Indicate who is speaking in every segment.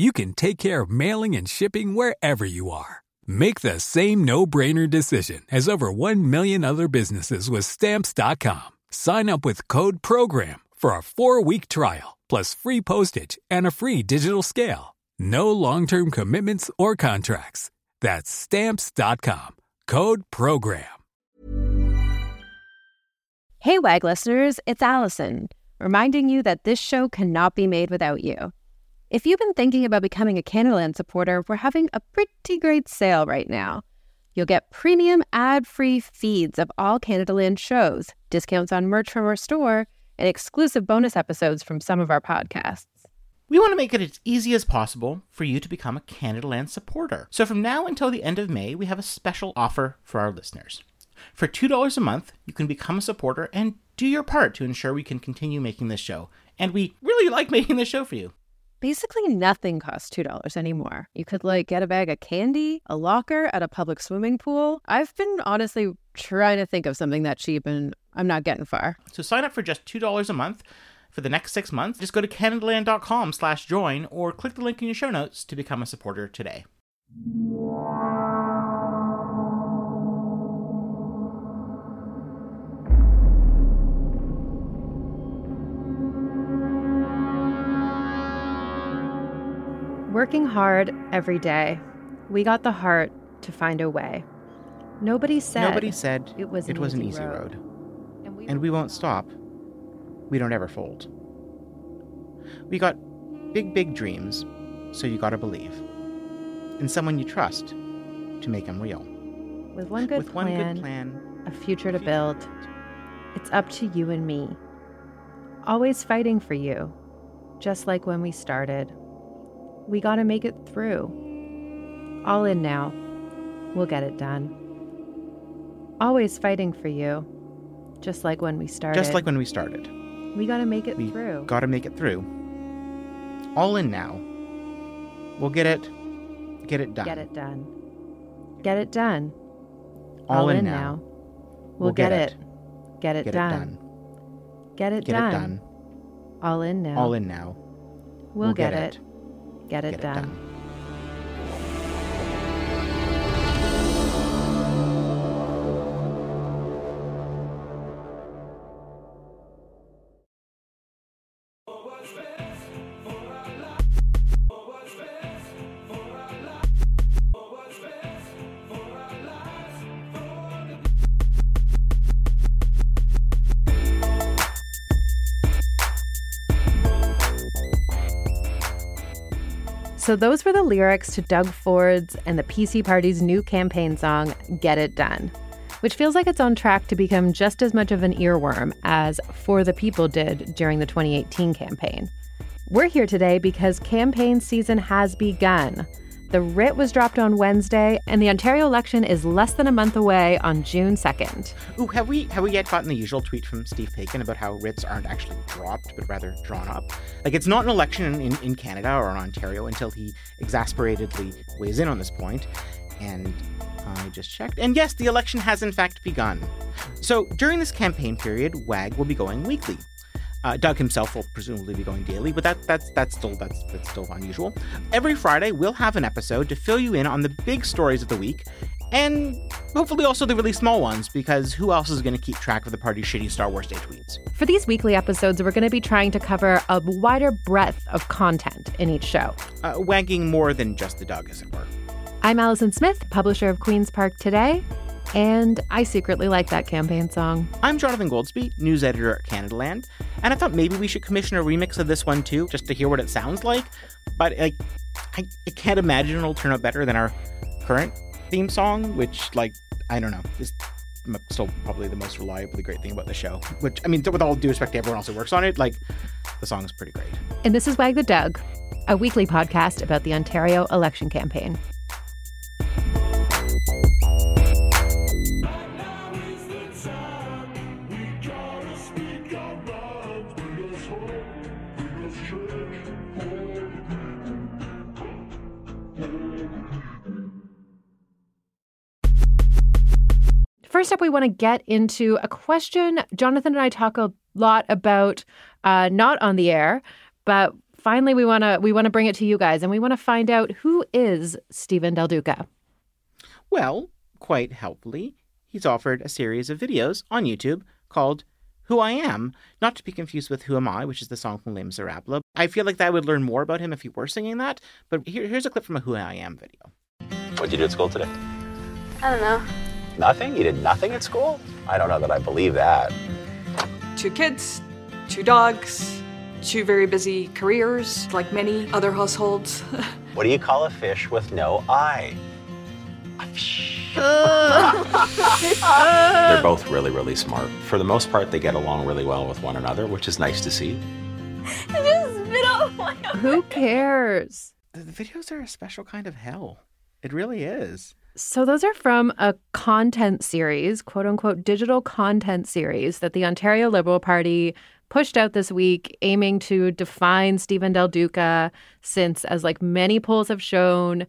Speaker 1: you can take care of mailing and shipping wherever you are. Make the same no-brainer decision as over 1 million other businesses with stamps.com. Sign up with code program for a 4-week trial plus free postage and a free digital scale. No long-term commitments or contracts. That's stamps.com. Code program.
Speaker 2: Hey, WAG listeners, it's Allison, reminding you that this show cannot be made without you. If you've been thinking about becoming a Canadaland supporter, we're having a pretty great sale right now. You'll get premium ad free feeds of all Canadaland shows, discounts on merch from our store, and exclusive bonus episodes from some of our podcasts.
Speaker 3: We want to make it as easy as possible for you to become a Canadaland supporter. So from now until the end of May, we have a special offer for our listeners. For $2 a month, you can become a supporter and do your part to ensure we can continue making this show. And we really like making this show for you.
Speaker 2: Basically, nothing costs $2 anymore. You could like get a bag of candy, a locker at a public swimming pool. I've been honestly trying to think of something that cheap and I'm not getting far.
Speaker 3: So sign up for just $2 a month for the next six months. Just go to canadaland.com slash join or click the link in your show notes to become a supporter today.
Speaker 2: Working hard every day, we got the heart to find a way. Nobody said
Speaker 3: Nobody said
Speaker 2: it was an,
Speaker 3: it was
Speaker 2: easy,
Speaker 3: an easy
Speaker 2: road.
Speaker 3: road.
Speaker 2: And we,
Speaker 3: And we won't stop. We don't ever fold. We got big, big dreams, so you gotta believe. In someone you trust to make them real.
Speaker 2: with one good
Speaker 3: With one
Speaker 2: plan,
Speaker 3: good plan,
Speaker 2: a future to
Speaker 3: future
Speaker 2: build. It's up to you and me. Always fighting for you, just like when we started. We gotta make it through. All in now. We'll get it done. Always fighting for you, just like when we started.
Speaker 3: just like when we started.
Speaker 2: we gotta make it
Speaker 3: We
Speaker 2: through.
Speaker 3: gotta make it through. All in now. We'll get it, get it done.
Speaker 2: Get it done. Get it done.
Speaker 3: All, in, now.
Speaker 2: We'll, get, it. Get it
Speaker 3: Get
Speaker 2: done.
Speaker 3: it done.
Speaker 2: Get it
Speaker 3: Get
Speaker 2: done.
Speaker 3: it done.
Speaker 2: All in now.
Speaker 3: All in now.
Speaker 2: We'll, get,
Speaker 3: get
Speaker 2: it. Get it
Speaker 3: Get it
Speaker 2: done.
Speaker 3: done.
Speaker 2: So those were the lyrics to Doug Ford's and the PC Party's new campaign song, Get It Done, which feels like it's on track to become just as much of an earworm as For the People did during the 2018 campaign. We're here today because campaign season has begun. The writ was dropped on Wednesday, and the Ontario election is less than a month away on June 2nd.
Speaker 3: Ooh, have we have we yet gotten the usual tweet from Steve Paikin about how writs aren't actually dropped but rather drawn up? Like it's not an election in, in Canada or in Ontario until he exasperatedly weighs in on this point. And I just checked. And yes, the election has in fact begun. So during this campaign period, WAG will be going weekly. Uh, Doug himself will presumably be going daily, but that that's that's still that's that's still unusual. Every Friday, we'll have an episode to fill you in on the big stories of the week, And hopefully also the really small ones, because who else is going to keep track of the party's shitty Star Wars Day tweets?
Speaker 2: For these weekly episodes, we're going to be trying to cover a wider breadth of content in each show.
Speaker 3: Uh, wagging more than just the dog, as it were.
Speaker 2: I'm Allison Smith, publisher of Queen's Park Today, and I secretly like that campaign song.
Speaker 3: I'm Jonathan Goldsbie, news editor at Canadaland, and I thought maybe we should commission a remix of this one too, just to hear what it sounds like. But like, I, I can't imagine it'll turn out better than our current theme song, which, like, I don't know, is still probably the most reliably great thing about the show. Which, I mean, with all due respect to everyone else who works on it, like, the song is pretty great.
Speaker 2: And this is Wag the Dog, a weekly podcast about the Ontario election campaign. Up, we want to get into a question Jonathan and I talk a lot about, uh, not on the air, but finally we want to we want to bring it to you guys, and we want to find out who is Stephen Del Duca.
Speaker 3: Well, quite helpfully, he's offered a series of videos on YouTube called Who I Am, not to be confused with Who Am I, which is the song from Les Miserables. I feel like that I would learn more about him if he were singing that, but here, here's a clip from a Who I Am video.
Speaker 4: What did you do at school today?
Speaker 5: I don't know.
Speaker 4: Nothing? You did nothing at school? I don't know that I believe that.
Speaker 6: Two kids, two dogs, two very busy careers, like many other households.
Speaker 4: What do you call a fish with no eye? A fish. They're both really, really smart. For the most part, they get along really well with one another, which is nice to see.
Speaker 5: Just spit out my
Speaker 2: Who cares?
Speaker 3: The, the videos are a special kind of hell. It really is.
Speaker 2: So, those are from a content series, quote unquote, digital content series that the Ontario Liberal Party pushed out this week, aiming to define Stephen Del Duca, since, as like many polls have shown,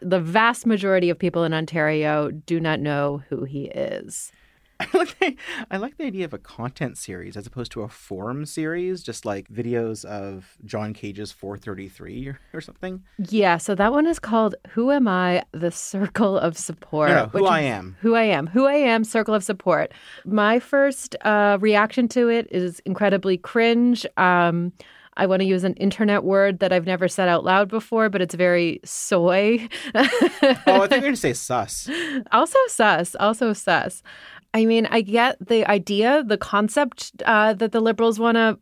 Speaker 2: the vast majority of people in Ontario do not know who he is.
Speaker 3: I like, the, I like the idea of a content series as opposed to a forum series, just like videos of John Cage's 433 or, or something.
Speaker 2: Yeah, so that one is called Who Am I? The Circle of Support.
Speaker 3: No, no, Who I Am.
Speaker 2: Who I Am. Who I Am, Circle of Support. My first uh, reaction to it is incredibly cringe. Um, I want to use an internet word that I've never said out loud before, but it's very soy.
Speaker 3: Oh, I think you're going to say sus.
Speaker 2: also sus. Also sus. I mean, I get the idea, the concept uh, that the liberals want to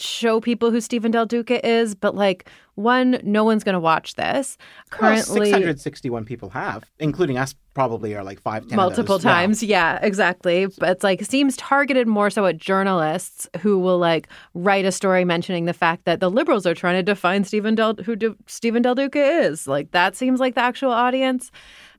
Speaker 2: show people who Stephen Del Duca is, but like, one, no one's going to watch this.
Speaker 3: Well,
Speaker 2: Currently,
Speaker 3: 661 people have, including us, probably are like five,
Speaker 2: multiple times. Yeah. exactly. But it's like seems targeted more so at journalists who will like write a story mentioning the fact that the liberals are trying to define Stephen Del who Stephen Del Duca is. Like that seems like the actual audience.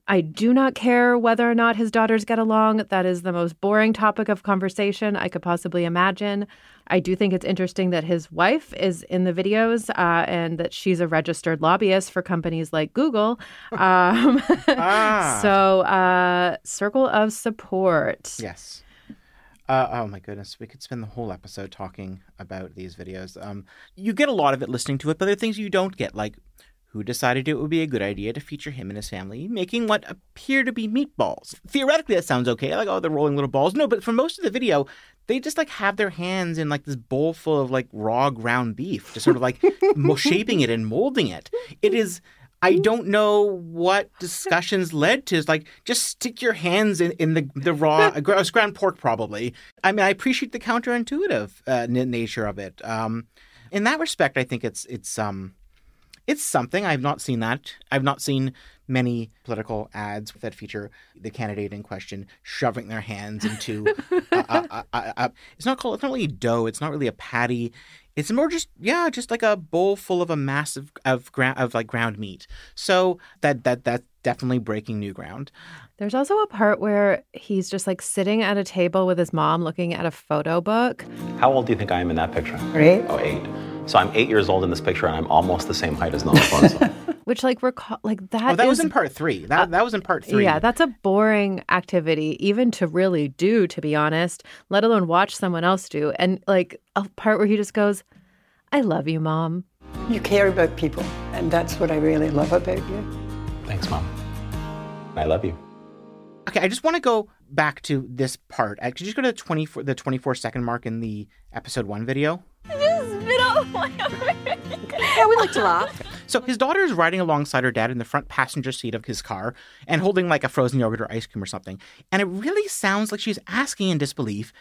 Speaker 2: I do not care whether or not his daughters get along. That is the most boring topic of conversation I could possibly imagine. I do think it's interesting that his wife is in the videos uh, and that she's a registered lobbyist for companies like Google. Um,
Speaker 3: Ah.
Speaker 2: so, uh, circle of support.
Speaker 3: Yes. Uh, oh my goodness, we could spend the whole episode talking about these videos. Um, you get a lot of it listening to it, but there are things you don't get, like who decided it would be a good idea to feature him and his family making what appear to be meatballs. Theoretically, that sounds okay, like oh, they're rolling little balls. No, but for most of the video, they just like have their hands in like this bowl full of like raw ground beef, just sort of like shaping it and molding it. It is. I don't know what discussions led to. It's like just stick your hands in, in the the raw gr- ground pork, probably. I mean, I appreciate the counterintuitive uh, n- nature of it. Um, in that respect, I think it's it's um it's something. I've not seen that. I've not seen many political ads that feature the candidate in question shoving their hands into. a, a, a, a, it's not called. It's not really dough. It's not really a patty. It's more just yeah, just like a bowl full of a massive of ground of like ground meat. So that that that's definitely breaking new ground.
Speaker 2: There's also a part where he's just like sitting at a table with his mom looking at a photo book.
Speaker 4: How old do you think I am in that picture?
Speaker 7: Eight.
Speaker 4: Oh, eight. So I'm eight years old in this picture, and I'm almost the same height as Noah Alfonso.
Speaker 2: Which like recall like that
Speaker 3: Oh, that was in part three. That that was in part three.
Speaker 2: Yeah, that's a boring activity, even to really do, to be honest, let alone watch someone else do. And like a part where he just goes, I love you, mom.
Speaker 7: You care about people, and that's what I really love about you.
Speaker 4: Thanks, Mom. I love you.
Speaker 3: Okay, I just want to go back to this part. Uh, Could you just go to the 24, the 24 second mark in the episode one video?
Speaker 5: I just spit out my
Speaker 6: Yeah, we like to laugh.
Speaker 3: So his daughter is riding alongside her dad in the front passenger seat of his car and holding like a frozen yogurt or ice cream or something. And it really sounds like she's asking in disbelief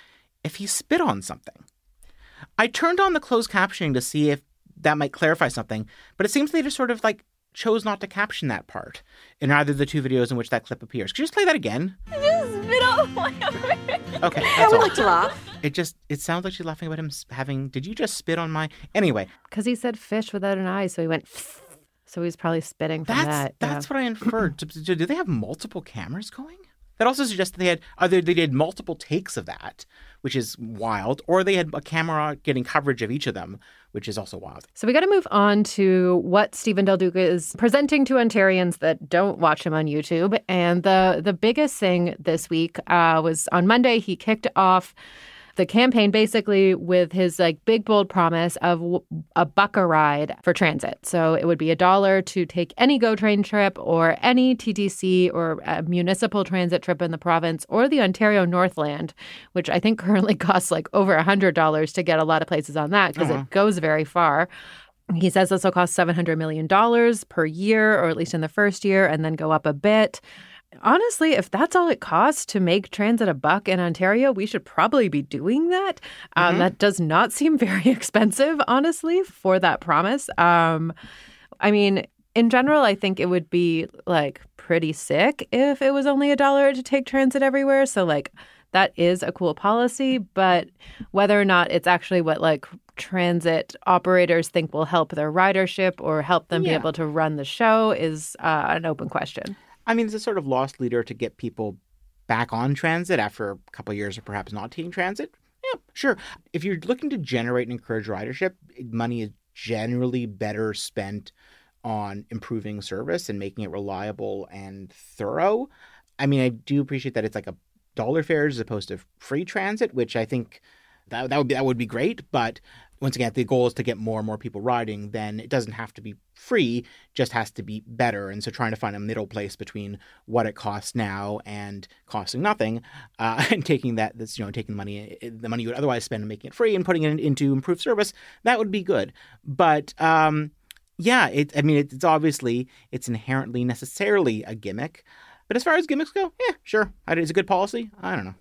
Speaker 3: if he spit on something. I turned on the closed captioning to see if that might clarify something, but it seems they just sort of like chose not to caption that part in either of the two videos in which that clip appears. Could you just play that again?
Speaker 5: I just spit out my
Speaker 3: Okay,
Speaker 6: I
Speaker 3: that's
Speaker 6: we
Speaker 3: all.
Speaker 6: like to laugh.
Speaker 3: It just it sounds like she's laughing about him having. Did you just spit on my? Anyway,
Speaker 2: Because he said fish without an eye, so he went. So he's probably spitting from
Speaker 3: that's
Speaker 2: that. yeah.
Speaker 3: that's what I inferred. do, do- do they have multiple cameras going? That also suggests that they had either they did multiple takes of that, which is wild, or they had a camera getting coverage of each of them, which is also wild.
Speaker 2: So we got to move on to what Stephen Del Duca is presenting to Ontarians that don't watch him on YouTube. And the the biggest thing this week uh, was on Monday. He kicked off the campaign basically with his like big bold promise of w- a buck a ride for transit. So it would be a dollar to take any GO train trip or any TTC or a municipal transit trip in the province or the Ontario Northland, which I think currently costs like over a hundred dollars to get a lot of places on that oh, because it goes very far. He says this will cost $700 million per year, or at least in the first year, and then go up a bit. Honestly, if that's all it costs to make transit a buck in Ontario, we should probably be doing that. Um, that does not seem very expensive, honestly, for that promise. Um, I mean, in general, I think it would be like pretty sick if it was only a dollar to take transit everywhere. So, like, that is a cool policy, but whether or not it's actually what like transit operators think will help their ridership or help them be able to run the show is uh, an open question.
Speaker 3: I mean, it's a sort of lost leader to get people back on transit after a couple of years of perhaps not taking transit. Yeah, sure. If you're looking to generate and encourage ridership, money is generally better spent on improving service and making it reliable and thorough. I mean, I do appreciate that it's like a dollar fares as opposed to free transit, which I think that that would be that would be great. But once again, if the goal is to get more and more people riding, then it doesn't have to be free, just has to be better. And so trying to find a middle place between what it costs now and costing nothing, uh, and taking that that's you know taking the money the money you would otherwise spend and making it free and putting it into improved service, that would be good. But um, yeah, it I mean it, it's obviously it's inherently necessarily a gimmick. But as far as gimmicks go, yeah, sure. It's a good policy. I don't know.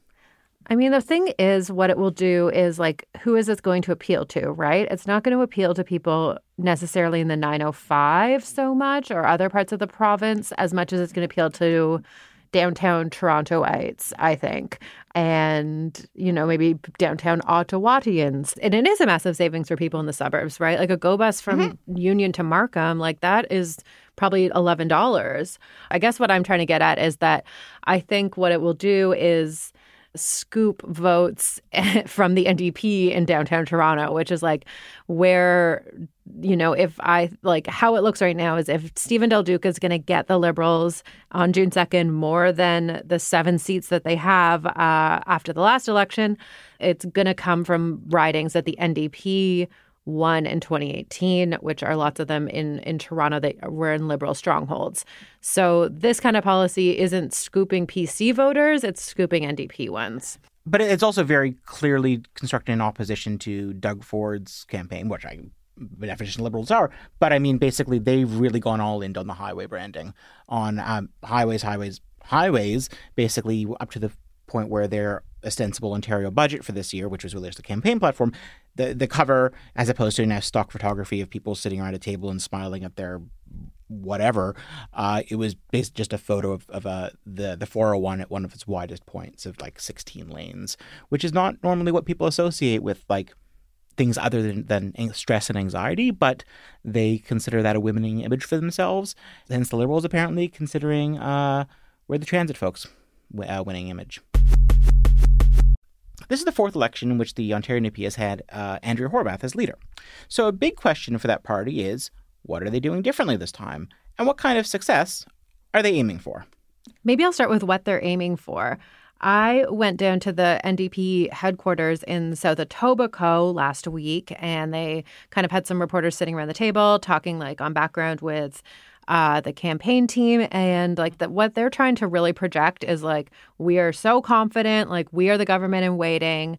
Speaker 2: I mean, the thing is, what it will do is like, who is this going to appeal to, right? It's not going to appeal to people necessarily in the 905 so much or other parts of the province as much as it's going to appeal to downtown Torontoites, I think. And, you know, maybe downtown Ottawatians. And it is a massive savings for people in the suburbs, right? Like a go bus from mm-hmm. Union to Markham, like that is probably $11. I guess what I'm trying to get at is that I think what it will do is scoop votes from the NDP in downtown Toronto, which is like where, you know, if I like how it looks right now is if Stephen Del Duca is going to get the Liberals on June 2nd more than the seven seats that they have uh, after the last election, it's going to come from ridings that the NDP won in 2018, which are lots of them in, in Toronto that were in liberal strongholds. So this kind of policy isn't scooping PC voters, it's scooping NDP ones.
Speaker 3: But it's also very clearly constructed in opposition to Doug Ford's campaign, which I definition liberals are. But I mean, basically, they've really gone all in on the highway branding on um, highways, highways, highways, basically up to the point where their ostensible Ontario budget for this year, which was released the campaign platform, the the cover, as opposed to now stock photography of people sitting around a table and smiling at their whatever, uh, it was based just a photo of, of uh, the the 401 at one of its widest points of like 16 lanes, which is not normally what people associate with like things other than, than stress and anxiety, but they consider that a winning image for themselves. Hence, the Liberals apparently considering uh, we're the transit folks uh, winning image. This is the fourth election in which the Ontario NDP has had uh, Andrea Horwath as leader. So a big question for that party is what are they doing differently this time? And what kind of success are they aiming for?
Speaker 2: Maybe I'll start with what they're aiming for. I went down to the NDP headquarters in South Etobicoke last week, and they kind of had some reporters sitting around the table talking like on background with uh, the campaign team, and like the, what they're trying to really project is like we are so confident, like we are the government in waiting,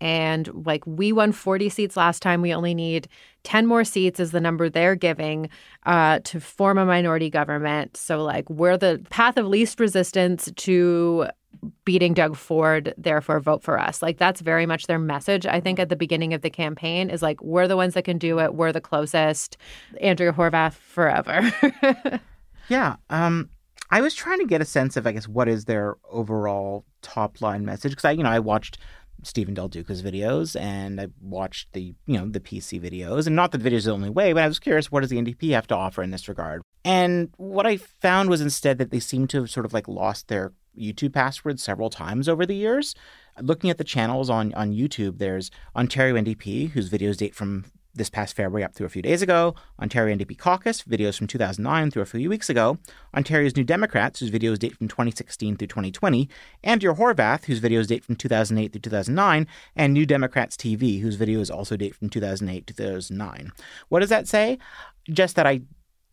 Speaker 2: and like we won 40 seats last time. We only need 10 more seats, is the number they're giving uh, to form a minority government. So, like, we're the path of least resistance to beating Doug Ford, therefore vote for us. Like, that's very much their message. I think at the beginning of the campaign is like, we're the ones that can do it. We're the closest. Andrea Horwath forever.
Speaker 3: yeah. Um, I was trying to get a sense of, I guess, what is their overall top line message because I, you know, I watched Stephen Del Duca's videos and I watched the, you know, the PC videos. And not that videos the only way, but I was curious, what does the NDP have to offer in this regard? And what I found was instead that they seem to have sort of like lost their YouTube passwords several times over the years. Looking at the channels on, on YouTube, there's Ontario NDP, whose videos date from this past February up through a few days ago, Ontario NDP Caucus, videos from 2009 through a few weeks ago, Ontario's New Democrats, whose videos date from 2016 through 2020, Andrea Horwath, whose videos date from 2008 through 2009, and New Democrats TV, whose videos also date from 2008 to 2009. What does that say? Just that I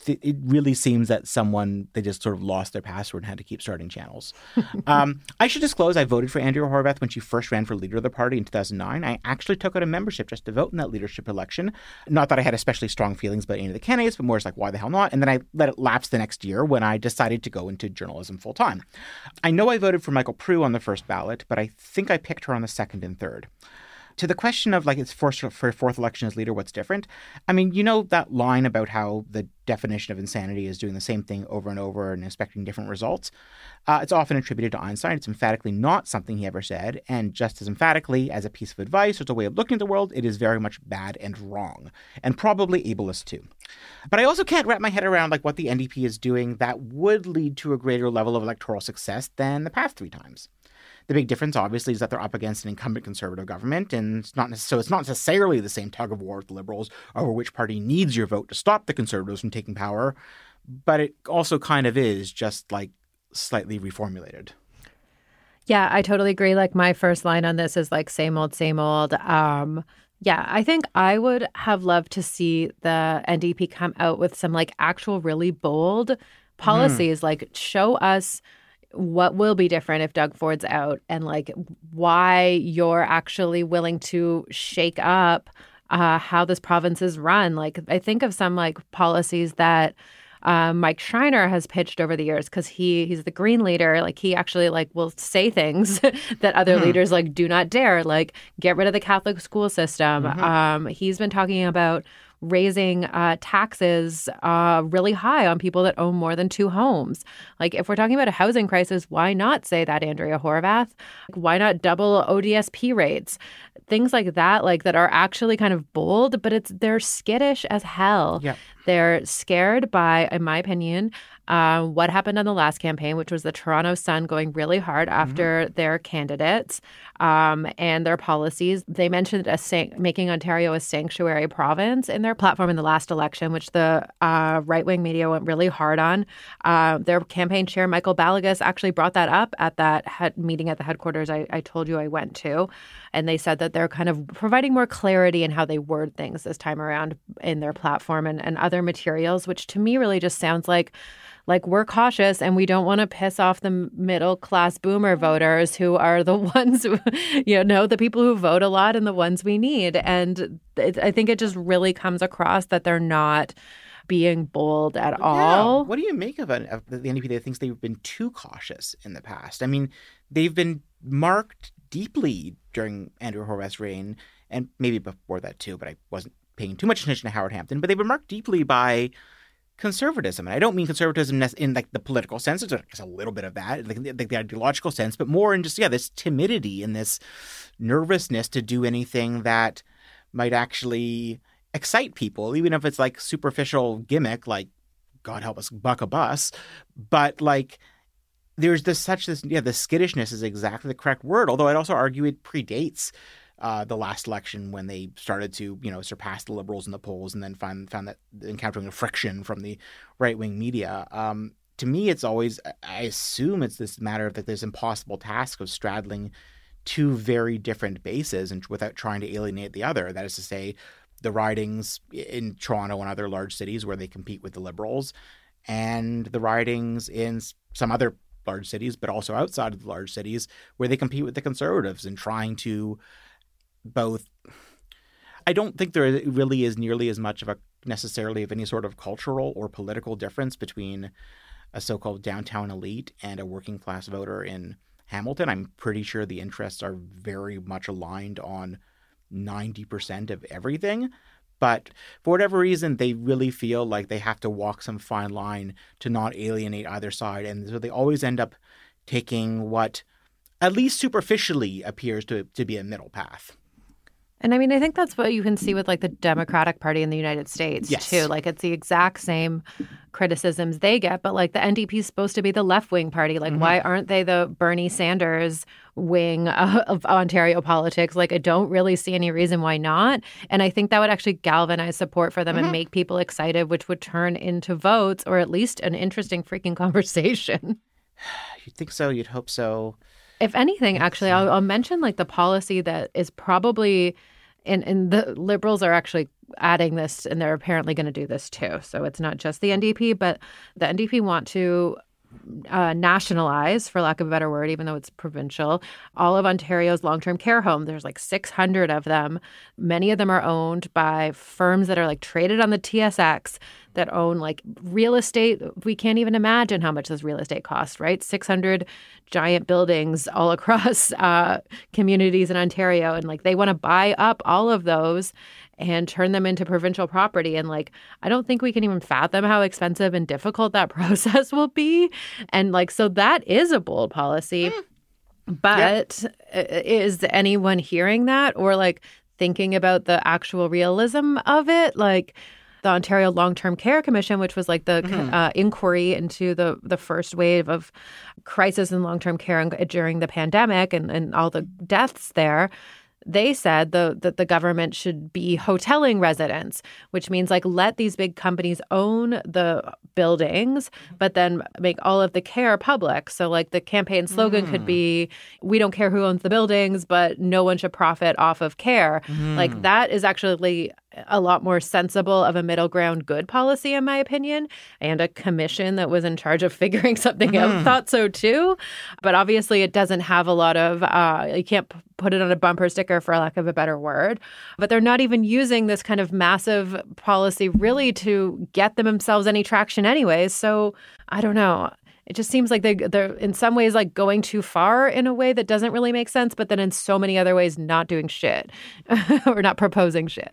Speaker 3: it really seems that someone they just sort of lost their password and had to keep starting channels. um, I should disclose I voted for Andrea Horwath when she first ran for leader of the party in 2009. I actually took out a membership just to vote in that leadership election. Not that I had especially strong feelings about any of the candidates, but more as like why the hell not? And then I let it lapse the next year when I decided to go into journalism full time. I know I voted for Michael Prue on the first ballot, but I think I picked her on the second and third to the question of like it's first for fourth election as leader, what's different? I mean, you know that line about how the definition of insanity is doing the same thing over and over and expecting different results. Uh, it's often attributed to Einstein. It's emphatically not something he ever said, and just as emphatically as a piece of advice or as a way of looking at the world, it is very much bad and wrong, and probably ableist too. But I also can't wrap my head around like what the NDP is doing that would lead to a greater level of electoral success than the past three times. The big difference, obviously, is that they're up against an incumbent conservative government, and it's not so it's not necessarily the same tug of war with the Liberals over which party needs your vote to stop the Conservatives from taking power, but it also kind of is just like slightly reformulated.
Speaker 2: Yeah, I totally agree. Like my first line on this is like same old, same old. Um, yeah, I think I would have loved to see the NDP come out with some like actual really bold hmm. policies, mm. like show us what will be different if Doug Ford's out and like why you're actually willing to shake up uh, how this province is run. Like, I think of some like policies that uh, Mike Schreiner has pitched over the years because he he's the green leader. Like he actually like will say things that other mm-hmm. leaders like do not dare. Like get rid of the Catholic school system. Mm-hmm. Um, he's been talking about raising uh, taxes uh, really high on people that own more than two homes. Like, if we're talking about a housing crisis, why not say that, Andrea Horwath? Why not double ODSP rates? Things like that, like that are actually kind of bold, but it's they're skittish as hell.
Speaker 3: Yeah.
Speaker 2: They're scared by, in my opinion, uh, what happened on the last campaign, which was the Toronto Sun going really hard mm-hmm. after mm-hmm. their candidates um, and their policies. They mentioned a san- making Ontario a sanctuary province in their platform in the last election, which the uh, right wing media went really hard on. Uh, their campaign chair, Michael Balagus, actually brought that up at that meeting at the headquarters I-, I told you I went to. And they said that they're kind of providing more clarity in how they word things this time around in their platform and, and other materials, which to me really just sounds like like we're cautious and we don't want to piss off the middle class boomer mm-hmm. voters who are the ones who, you know the people who vote a lot and the ones we need and it, i think it just really comes across that they're not being bold at yeah. all.
Speaker 3: What do you make of, it, of the NDP that thinks they've been too cautious in the past? I mean, they've been marked deeply during Andrea Horwath's reign, and maybe before that too, but I wasn't paying too much attention to Howard Hampton. But they've been marked deeply by conservatism. And I don't mean conservatism in like the political sense. It's a little bit of that, like the ideological sense, but more in just yeah, this timidity and this nervousness to do anything that might actually excite people, even if it's like superficial gimmick, like God help us, buck a bus. But like there's this such this yeah, the skittishness is exactly the correct word. Although I'd also argue it predates uh, the last election when they started to you know surpass the liberals in the polls and then find found that encountering a friction from the right wing media. Um, to me, it's always I assume it's this matter of that this impossible task of straddling two very different bases and without trying to alienate the other. That is to say, the ridings in Toronto and other large cities where they compete with the liberals and the ridings in some other large cities, but also outside of the large cities, where they compete with the conservatives and trying to both. I don't think there really is nearly as much of a necessarily of any sort of cultural or political difference between a so-called downtown elite and a working class voter in Hamilton. I'm pretty sure the interests are very much aligned on 90% of everything. But for whatever reason, they really feel like they have to walk some fine line to not alienate either side. And so they always end up taking what, at least superficially, appears to, to be a middle path.
Speaker 2: And I mean, I think that's what you can see with like the Democratic Party in the United States
Speaker 3: yes.
Speaker 2: too. Like it's the exact same criticisms they get, but like the NDP is supposed to be the left wing party. Like, mm-hmm. why aren't they the Bernie Sanders wing of Ontario politics? Like, I don't really see any reason why not. And I think that would actually galvanize support for them mm-hmm. and make people excited, which would turn into votes or at least an interesting freaking conversation.
Speaker 3: You'd think so. You'd hope so.
Speaker 2: If anything, actually, I'll, I'll mention like the policy that is probably, and, and the liberals are actually adding this, and they're apparently going to do this too. So it's not just the NDP, but the NDP want to uh, nationalize, for lack of a better word, even though it's provincial, all of Ontario's long term care homes. There's like 600 of them. Many of them are owned by firms that are like traded on the TSX that own like real estate. We can't even imagine how much this real estate costs, right? 600 giant buildings all across uh, communities in Ontario. And like they want to buy up all of those and turn them into provincial property. And like, I don't think we can even fathom how expensive and difficult that process will be. And like, so that is a bold policy. Mm. But yeah. is anyone hearing that or like thinking about the actual realism of it? Like, the Ontario Long Term Care Commission, which was like the mm-hmm. uh, inquiry into the the first wave of crisis in long term care during the pandemic and, and all the deaths there they said the, that the government should be hoteling residents, which means like let these big companies own the buildings, but then make all of the care public. So like the campaign slogan mm. could be, "We don't care who owns the buildings, but no one should profit off of care." Mm. Like that is actually a lot more sensible of a middle ground good policy in my opinion and a commission that was in charge of figuring something mm. out thought so too. But obviously it doesn't have a lot of uh, you can't put it on a bumper sticker for lack of a better word. But they're not even using this kind of massive policy really to get themselves any traction anyways so i don't know. It just seems like they, they're in some ways like going too far in a way that doesn't really make sense but then in so many other ways not doing shit or not proposing shit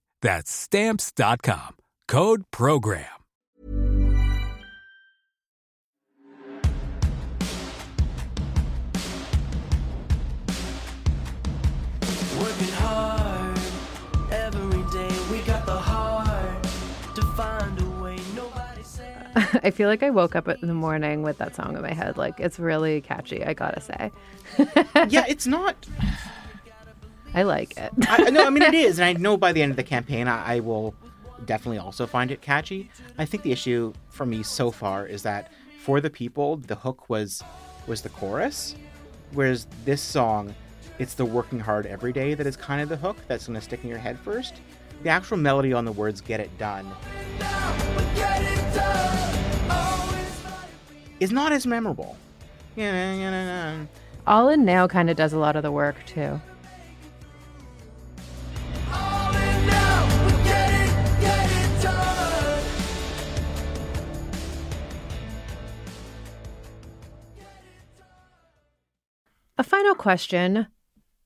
Speaker 1: That's stamps.com. Code program.
Speaker 7: Working hard every day. We got the heart to find a way. Nobody said.
Speaker 2: I feel like I woke up in the morning with that song in my head. Like it's really catchy, I gotta say.
Speaker 3: yeah, it's not.
Speaker 2: I like it.
Speaker 3: I, no, I mean it is, and I know by the end of the campaign, I, I will definitely also find it catchy. I think the issue for me so far is that for the people, the hook was was the chorus, whereas this song, it's the working hard every day that is kind of the hook that's going to stick in your head first. The actual melody on the words "Get It Done" is not as memorable.
Speaker 2: All in Now kind of does a lot of the work too. Question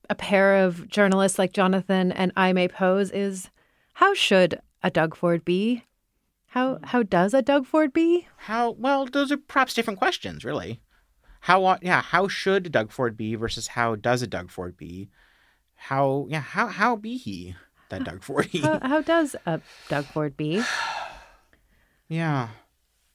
Speaker 2: a pair of journalists like Jonathan and I may pose is how should a Doug Ford be? How how does a Doug Ford be?
Speaker 3: How well? Those are perhaps different questions, really. How uh, yeah? How should Doug Ford be versus how does a Doug Ford be? How yeah? How how be he that Doug Ford? He?
Speaker 2: How, how does a Doug Ford be?
Speaker 3: yeah.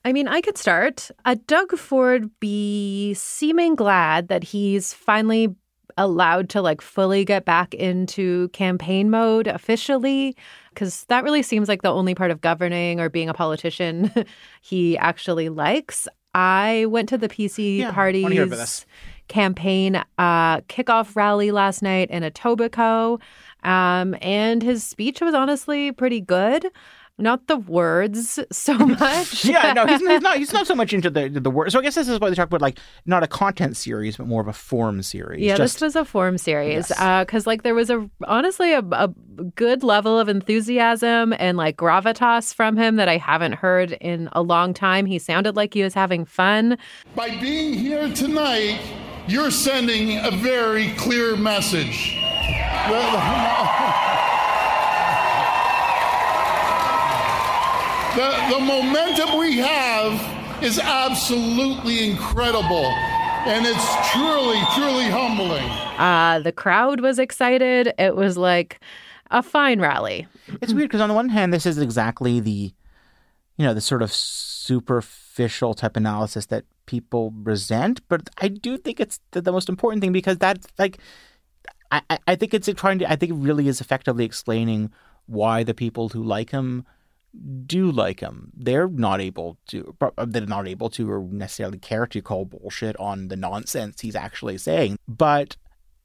Speaker 2: I mean, I could start. A Doug Ford be seeming glad that he's finally allowed to like fully get back into campaign mode officially because that really seems like the only part of governing or being a politician he actually likes. I went to the PC
Speaker 3: Yeah, wanna hear about
Speaker 2: party's campaign uh, kickoff rally last night in Etobicoke, um, and his speech was honestly pretty good. Not the words so much.
Speaker 3: Yeah, no, he's, he's not. He's not so much into the the word. So I guess this is why they talk about like not a content series, but more of a form series.
Speaker 2: Yeah,
Speaker 3: Just,
Speaker 2: this was a form series
Speaker 3: Yes.
Speaker 2: Uh, because like there was a honestly a, a good level of enthusiasm and like gravitas from him that I haven't heard in a long time. He sounded like he was having fun.
Speaker 8: By being here tonight, you're sending a very clear message. The, the momentum we have is absolutely incredible, and it's truly, truly humbling.
Speaker 2: Uh, the crowd was excited. It was like a fine rally.
Speaker 3: it's weird because on the one hand, this is exactly the, you know, the sort of superficial type analysis that people resent, but I do think it's the, the most important thing because that's like, I, I- I think it's trying to, I think it really is effectively explaining why the people who like him do like him. They're not able to, they're not able to or necessarily care to call bullshit on the nonsense he's actually saying. But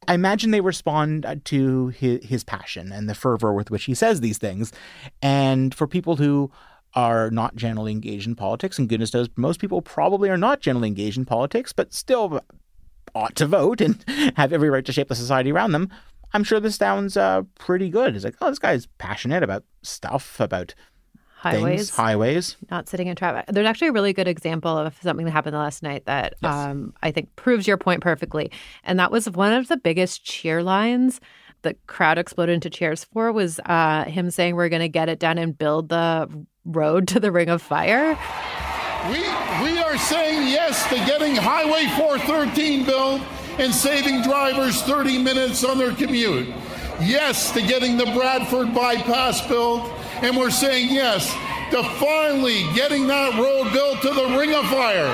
Speaker 3: I imagine they respond to his, his passion and the fervor with which he says these things. And for people who are not generally engaged in politics, and goodness knows most people probably are not generally engaged in politics, but still ought to vote and have every right to shape the society around them. I'm sure this sounds uh, pretty good. It's like, oh, this guy's passionate about stuff, about
Speaker 2: Highways.
Speaker 3: things, highways.
Speaker 2: not sitting in traffic. There's actually a really good example of something that happened last night that um, I think proves your point perfectly. And that was one of the biggest cheer lines the crowd exploded into cheers for was uh, him saying, We're going to get it done and build the road to the Ring of Fire.
Speaker 8: We, we are saying yes to getting Highway 413 built and saving drivers 30 minutes on their commute. Yes to getting the Bradford bypass built. And we're saying yes to finally getting that road built to the Ring of Fire.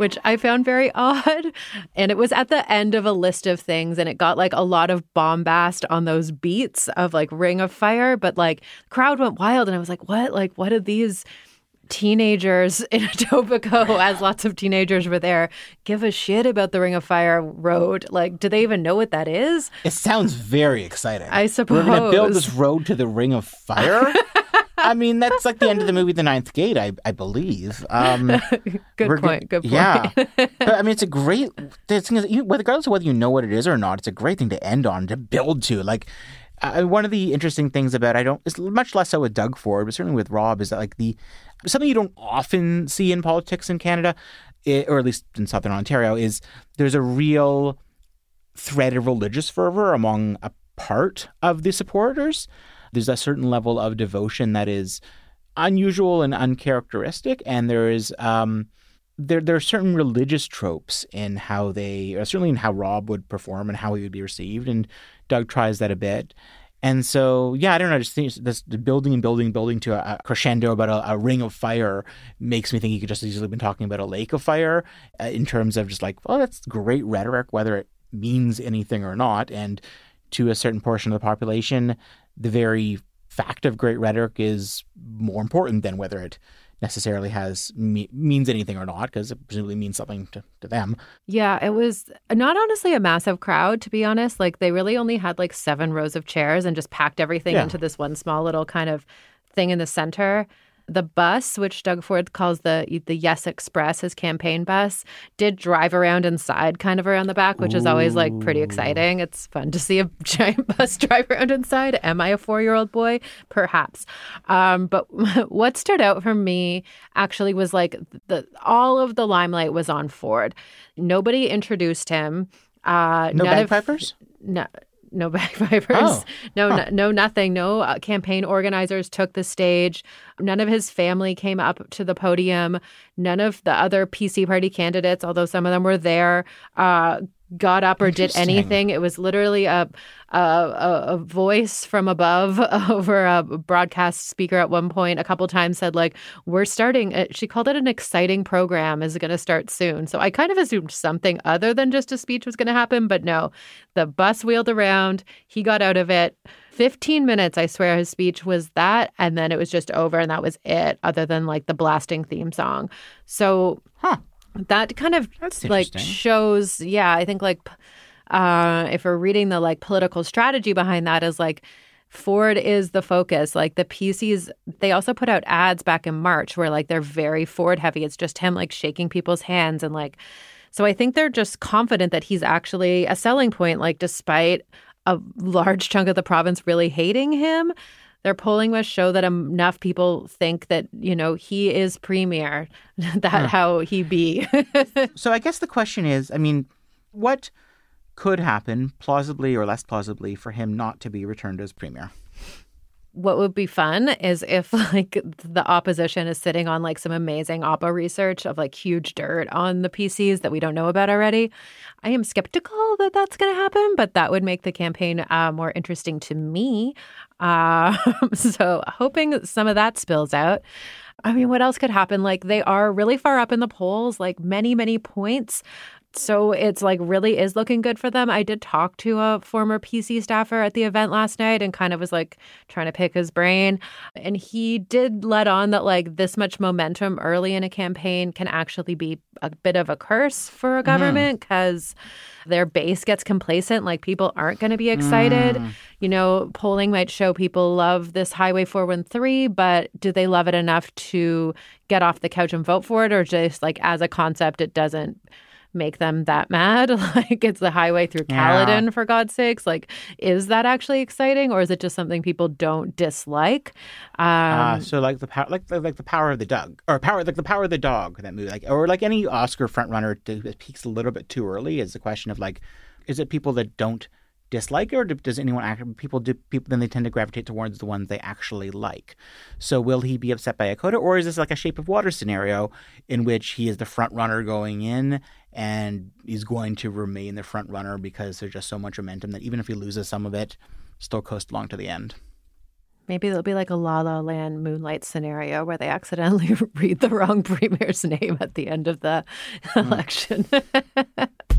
Speaker 2: which I found very odd. And it was at the end of a list of things, and it got like a lot of bombast on those beats of like Ring of Fire. But like, crowd went wild, and I was like, what? Like, what did these teenagers in Etobicoke, as lots of teenagers were there, give a shit about the Ring of Fire road? Like, do they even know what that is?
Speaker 3: It sounds very exciting.
Speaker 2: I suppose.
Speaker 3: We're going to build this road to the Ring of Fire. I mean, that's like the end of the movie, The Ninth Gate, I, I believe. Um,
Speaker 2: Good point. Good point.
Speaker 3: Yeah, but I mean, it's a great. The thing is, you- regardless of whether you know what it is or not, it's a great thing to end on, to build to. Like uh, one of the interesting things about I don't. It's much less so with Doug Ford, but certainly with Rob, is that like the something you don't often see in politics in Canada, eh, or at least in Southern Ontario, is there's a real thread of religious fervor among a part of the supporters. There's a certain level of devotion that is unusual and uncharacteristic, and there is um, there there are certain religious tropes in how they, certainly in how Rob would perform and how he would be received, and Doug tries that a bit. And so, yeah, I don't know. I just think this building and building, building to a, a crescendo about a, a ring of fire makes me think he could just easily been talking about a lake of fire uh, in terms of just like, well, that's great rhetoric, whether it means anything or not. And to a certain portion of the population, the very fact of great rhetoric is more important than whether it necessarily has me- means anything or not, because it presumably means something to, to them.
Speaker 2: Yeah, it was not honestly a massive crowd, to be honest. Like, they really only had like seven rows of chairs and just packed everything
Speaker 3: Yeah.
Speaker 2: into this one small little kind of thing in the center. The bus, which Doug Ford calls the the Yes Express, his campaign bus, did drive around inside, kind of around the back, which is always like pretty exciting. It's fun to see a giant bus drive around inside. Am I a four year old boy? Perhaps. Um, but what stood out for me actually was like the all of the limelight was on Ford. Nobody introduced him. Uh,
Speaker 3: No bagpipers?
Speaker 2: no, no bagpipers.
Speaker 3: Oh.
Speaker 2: No, no, no, nothing. No uh, campaign organizers took the stage. None of his family came up to the podium. None of the other PC party candidates, although some of them were there, uh, got up or did anything. It was literally a a, a, voice from above over a broadcast speaker at one point. A couple times said like, "We're starting." She called it an exciting program. Is going to start soon. So I kind of assumed something other than just a speech was going to happen, but no. The bus wheeled around. He got out of it. 15 minutes, I swear, his speech was that. And then it was just over, and that was it, other than like the blasting theme song. So
Speaker 3: Huh.
Speaker 2: That kind of
Speaker 3: That's
Speaker 2: like shows, yeah, I think like uh, if we're reading the like political strategy behind that is like, Ford is the focus. Like the PCs, they also put out ads back in March where like they're very Ford heavy. It's just him like shaking people's hands and like so I think they're just confident that he's actually a selling point, like despite a large chunk of the province really hating him. Their polling was show that enough people think that, you know, he is premier, that how he be.
Speaker 3: So I guess the question is, I mean, what could happen, plausibly or less plausibly, for him not to be returned as premier?
Speaker 2: What would be fun is if like the opposition is sitting on like some amazing oppo research of like huge dirt on the PCs that we don't know about already. I am skeptical that that's going to happen, but that would make the campaign uh, more interesting to me. Uh, so hoping some of that spills out. I mean, what else could happen? Like they are really far up in the polls, like many, many points. So it's like really is looking good for them. I did talk to a former PC staffer at the event last night and kind of was like trying to pick his brain. And he did let on that like this much momentum early in a campaign can actually be a bit of a curse for a mm-hmm. government because their base gets complacent. Like people aren't going to be excited. Mm. You know, polling might show people love this Highway 413, but do they love it enough to get off the couch and vote for it? Or just like as a concept, it doesn't make them that mad. like it's the highway through
Speaker 3: Yeah.
Speaker 2: For God's sakes. Like, is that actually exciting, or is it just something people don't dislike? Um,
Speaker 3: Uh, so like the power, like like the power of the dog, or power like the power of the dog that movie, like or like any Oscar frontrunner that peaks a little bit too early is the question of like, is it people that don't dislike it, or does anyone act? People do people then they tend to gravitate towards the ones they actually like. So will he be upset by a coda, or is this like a Shape of Water scenario in which he is the front runner going in? And he's going to remain the front runner because there's just so much momentum that even if he loses some of it, still coast along to the end.
Speaker 2: maybe there'll be like a La La Land Moonlight scenario where they accidentally read the wrong premier's name at the end of the hmm. election.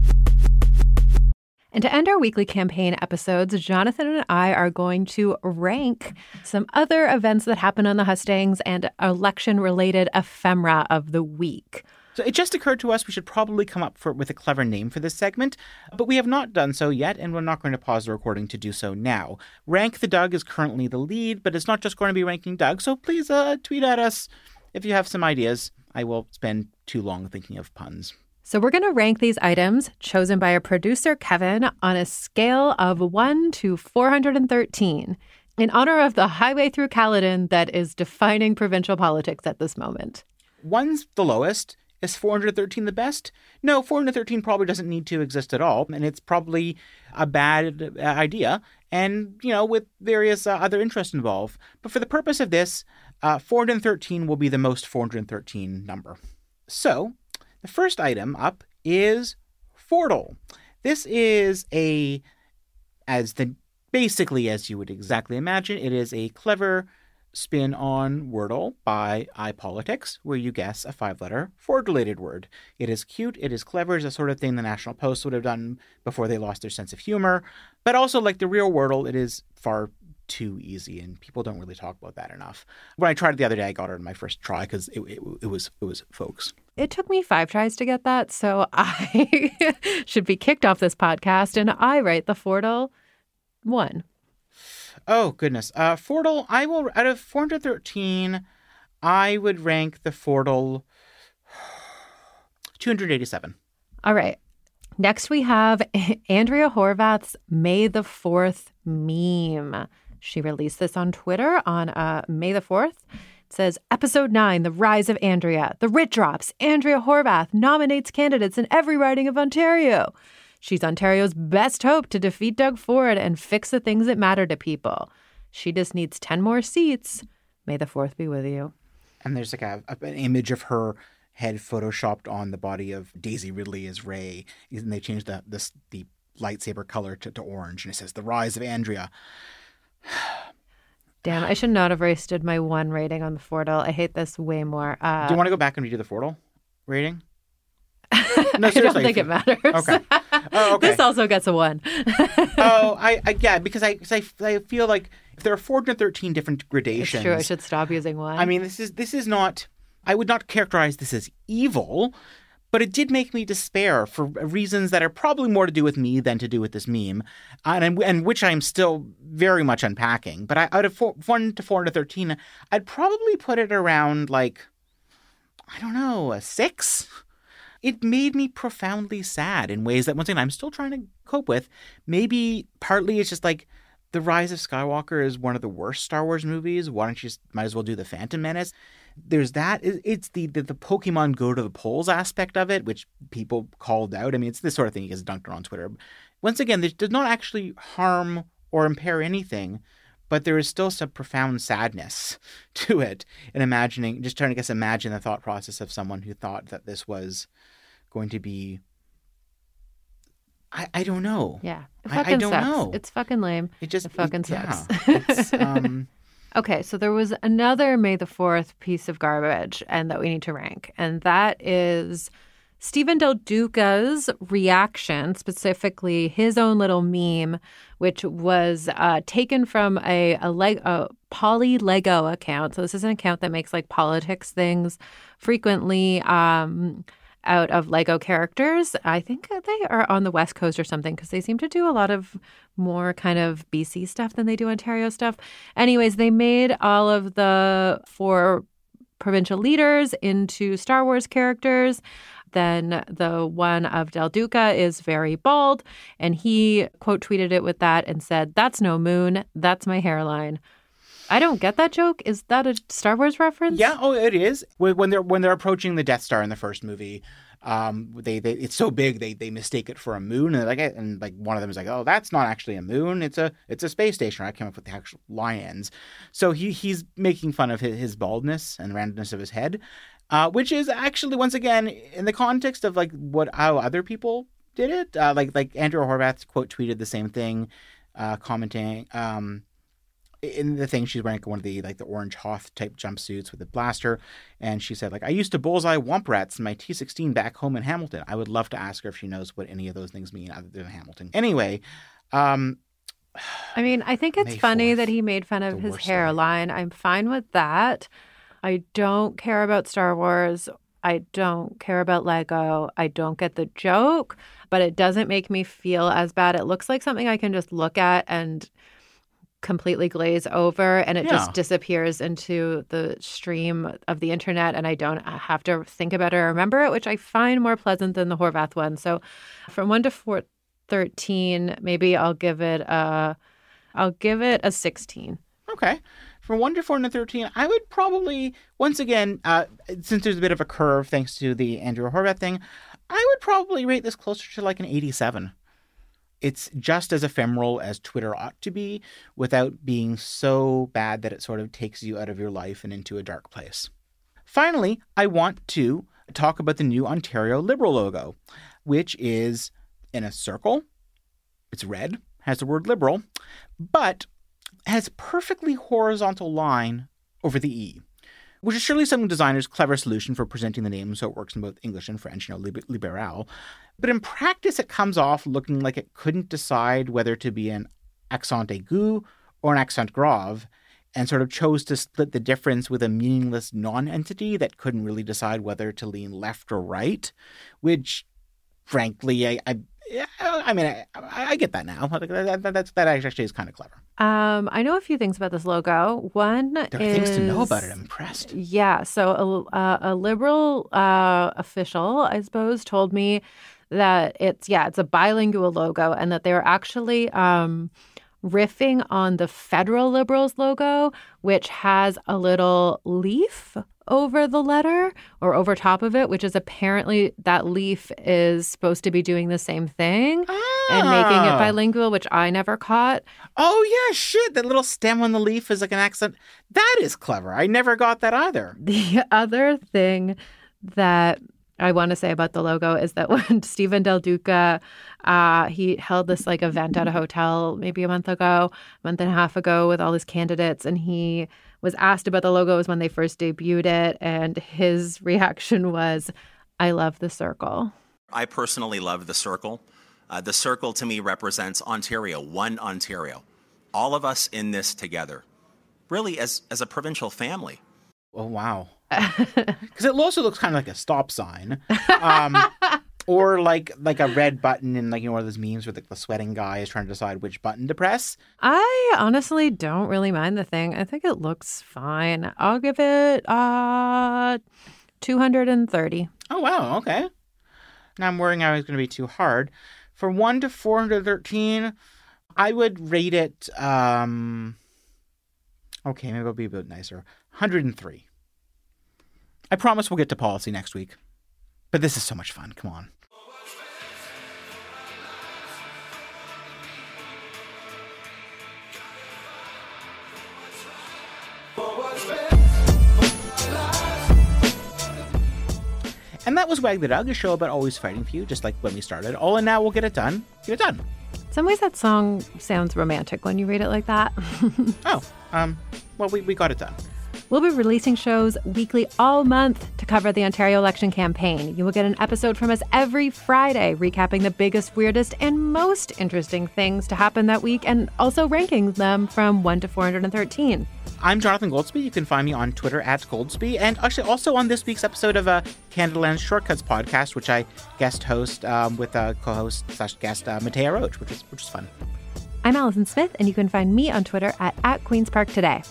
Speaker 2: And to end our weekly campaign episodes, Jonathan and I are going to rank some other events that happen on the hustings and election related ephemera of the week.
Speaker 3: So it just occurred to us we should probably come up for, with a clever name for this segment, but we have not done so yet, and we're not going to pause the recording to do so now. Rank the Doug is currently the lead, but it's not just going to be ranking Doug, so please uh, tweet at us if you have some ideas. I will spend too long thinking of puns.
Speaker 2: So we're going to rank these items chosen by our producer, Kevin, on a scale of 1 to 413 in honor of the highway through Caledon that is defining provincial politics at this moment.
Speaker 3: One's the lowest. Is 413 the best? No, 413 probably doesn't need to exist at all, and it's probably a bad uh, idea, and, you know, with various uh, other interests involved. But for the purpose of this, uh, 413 will be the most 413 number. So, the first item up is Fordle. This is a, as the basically as you would exactly imagine, it is a clever spin on Wordle by iPolitics, where you guess a five letter Ford word. It is cute, it is clever, it's the sort of thing the National Post would have done before they lost their sense of humor. But also, like the real Wordle, it is far too easy, and people don't really talk about that enough. When I tried it the other day, I got it in my first try because it, it, it was it was folks.
Speaker 2: It took me five tries to get that, so I should be kicked off this podcast, and I write the Fordle one.
Speaker 3: Oh goodness, uh, Fordle. I will out of 413. I would rank the Fordle 287.
Speaker 2: All right. Next, we have Andrea Horwath's May the 4th meme. She released this on Twitter on uh, May the 4th. It says, Episode 9 The Rise of Andrea. The writ drops. Andrea Horwath nominates candidates in every riding of Ontario. She's Ontario's best hope to defeat Doug Ford and fix the things that matter to people. She just needs 10 more seats. May the 4th be with you.
Speaker 3: And there's like a, an image of her head photoshopped on the body of Daisy Ridley as Rey. And they changed the this, the lightsaber color to, to orange. And it says, The Rise of Andrea.
Speaker 2: Damn, I should not have wasted my one rating on the Fordle. I hate this way more. Uh,
Speaker 3: Do you want to go back and redo the Fordle rating? No,
Speaker 2: I don't think it matters.
Speaker 3: Okay. Oh, okay.
Speaker 2: this also gets a one.
Speaker 3: oh, I, I yeah, because I, I, I feel like if there are 413 different
Speaker 2: It's
Speaker 3: gradations.
Speaker 2: true. I should stop using one.
Speaker 3: I mean, this is this is not. I would not characterize this as evil, but it did make me despair for reasons that are probably more to do with me than to do with this meme, and and which I'm still very much unpacking. But I, out of four, one to four to thirteen, I'd probably put it around like, I don't know, a six. It made me profoundly sad in ways that once again I'm still trying to cope with. Maybe partly it's just like the Rise of Skywalker is one of the worst Star Wars movies. Why don't you just might as well do the Phantom Menace? There's that. It's the, the the Pokemon go to the polls aspect of it, which people called out. I mean, it's this sort of thing that gets dunked on on Twitter. Once again, this does not actually harm or impair anything, but there is still some profound sadness to it. In imagining, just trying to guess, imagine the thought process of someone who thought that this was going to be. I, I don't know.
Speaker 2: yeah, it
Speaker 3: I- I
Speaker 2: fucking
Speaker 3: don't
Speaker 2: sucks.
Speaker 3: know.
Speaker 2: It's fucking lame.
Speaker 3: It just
Speaker 2: It fucking
Speaker 3: it- yeah.
Speaker 2: sucks.
Speaker 3: It's, um,
Speaker 2: Okay, so there was another May the 4th piece of garbage and that we need to rank, and that is Stephen Del Duca's reaction, specifically his own little meme, which was uh, taken from a, a, a Poly Lego account. So this is an account that makes like politics things frequently. Um, out of Lego characters. I think they are on the West Coast or something because they seem to do a lot of more kind of BC stuff than they do Ontario stuff. Anyways, they made all of the four provincial leaders into Star Wars characters. Then the one of Del Duca is very bald, and he quote tweeted it with that and said, That's no moon, that's my hairline. I don't get that joke. Is that a Star Wars reference?
Speaker 3: Yeah, oh, it is. When they're when they're approaching the Death Star in the first movie, um, they, they it's so big they they mistake it for a moon, and like and like one of them is like, oh, that's not actually a moon. It's a it's a space station. I came up with the actual line ends. So he he's making fun of his, his baldness and randomness of his head, uh, which is actually once again in the context of like what how other people did it. Uh, like like Andrew Horwath quote tweeted the same thing, uh, commenting. Um, in the thing she's wearing one of the like the orange hoth type jumpsuits with a blaster and she said like i used to bullseye womp rats in my t16 back home in hamilton i would love to ask her if she knows what any of those things mean other than hamilton anyway um
Speaker 2: I mean, I think it's
Speaker 3: May
Speaker 2: funny
Speaker 3: 4th,
Speaker 2: that he made fun of his hairline. I'm fine with that. I don't care about Star Wars. I don't care about Lego. I don't get the joke, but it doesn't make me feel as bad. It looks like something I can just look at and completely glaze over and it
Speaker 3: Yeah.
Speaker 2: just disappears into the stream of the internet and I don't have to think about it or remember it, which I find more pleasant than the Horwath one. So from 1 to 4 13, maybe I'll give it a I'll give it a 16.
Speaker 3: okay from 1 to 4 and 13 i would probably once again uh since there's a bit of a curve thanks to the andrew horwath thing i would probably rate this closer to like an 87 it's just as ephemeral as Twitter ought to be without being so bad that it sort of takes you out of your life and into a dark place. Finally, I want to talk about the new Ontario Liberal logo, which is in a circle. It's red, has the word liberal, but has perfectly horizontal line over the E, which is surely some designer's clever solution for presenting the name so it works in both English and French, you know, lib- liberal. But in practice, it comes off looking like it couldn't decide whether to be an accent aigu or an accent grave, and sort of chose to split the difference with a meaningless non entity that couldn't really decide whether to lean left or right, which, frankly, I, I yeah, I mean, I, I get that now. That, that, that's, that actually is kind of clever.
Speaker 2: Um, I know a few things about this logo. One
Speaker 3: There are
Speaker 2: is
Speaker 3: things to know about it. I'm impressed.
Speaker 2: Yeah. So a, uh, a liberal uh, official, I suppose, told me that it's yeah, it's a bilingual logo, and that they were actually um, riffing on the federal liberals logo, which has a little leaf over the letter or over top of it, which is apparently that leaf is supposed to be doing the same thing and making it
Speaker 3: Ah.
Speaker 2: bilingual, which I never caught.
Speaker 3: Oh yeah, shit! That little stem on the leaf is like an accent. That is clever. I never got that either.
Speaker 2: The other thing that I want to say about the logo is that when Stephen Del Duca, uh, he held this like event at a hotel maybe a month ago, a month and a half ago with all his candidates, and he was asked about the logos when they first debuted it, and his reaction was, "I love the circle."
Speaker 9: I personally love the circle. Uh, the circle to me represents Ontario, one Ontario. All of us in this together, really as, as a provincial family.
Speaker 3: Oh wow! Because it also looks kind of like a stop sign, um, or like like a red button in like you know one of those memes where like the sweating guy is trying to decide which button to press.
Speaker 2: I honestly don't really mind the thing. I think it looks fine. I'll give it uh 230.
Speaker 3: Oh wow! Okay. Now I'm worrying I was going to be too hard. For one to four hundred thirteen, I would rate it. um Okay, maybe I'll be a bit nicer. Hundred and three. I promise we'll get to policy next week. But this is so much fun. Come on. And that was Wag the Dog, a show about always fighting for you, just like when we started. All in now, we'll get it done. Get it done.
Speaker 2: Some ways that song sounds romantic when you read it like that.
Speaker 3: Oh, um, well, we, we got it done.
Speaker 2: We'll be releasing shows weekly all month to cover the Ontario election campaign. You will get an episode from us every Friday, recapping the biggest, weirdest, and most interesting things to happen that week and also ranking them from 1 to 413.
Speaker 3: I'm Jonathan Goldsbie. You can find me on Twitter at Goldsbie, and actually also on this week's episode of uh, Canadaland Shortcuts podcast, which I guest host um, with uh, co-host slash guest uh, Matea Roach, which is which is fun.
Speaker 2: I'm Allison Smith, and you can find me on Twitter at, at Queen's Park Today.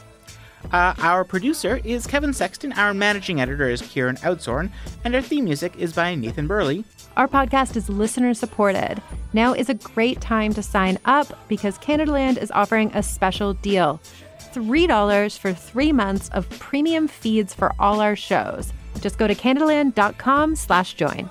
Speaker 3: Uh, our producer is Kevin Sexton. Our managing editor is Kieran Oudshoorn, and our theme music is by Nathan Burley.
Speaker 2: Our podcast is listener supported. Now is a great time to sign up because Canadaland is offering a special deal. $3 for three months of premium feeds for all our shows. Just go to canadaland.com slash join.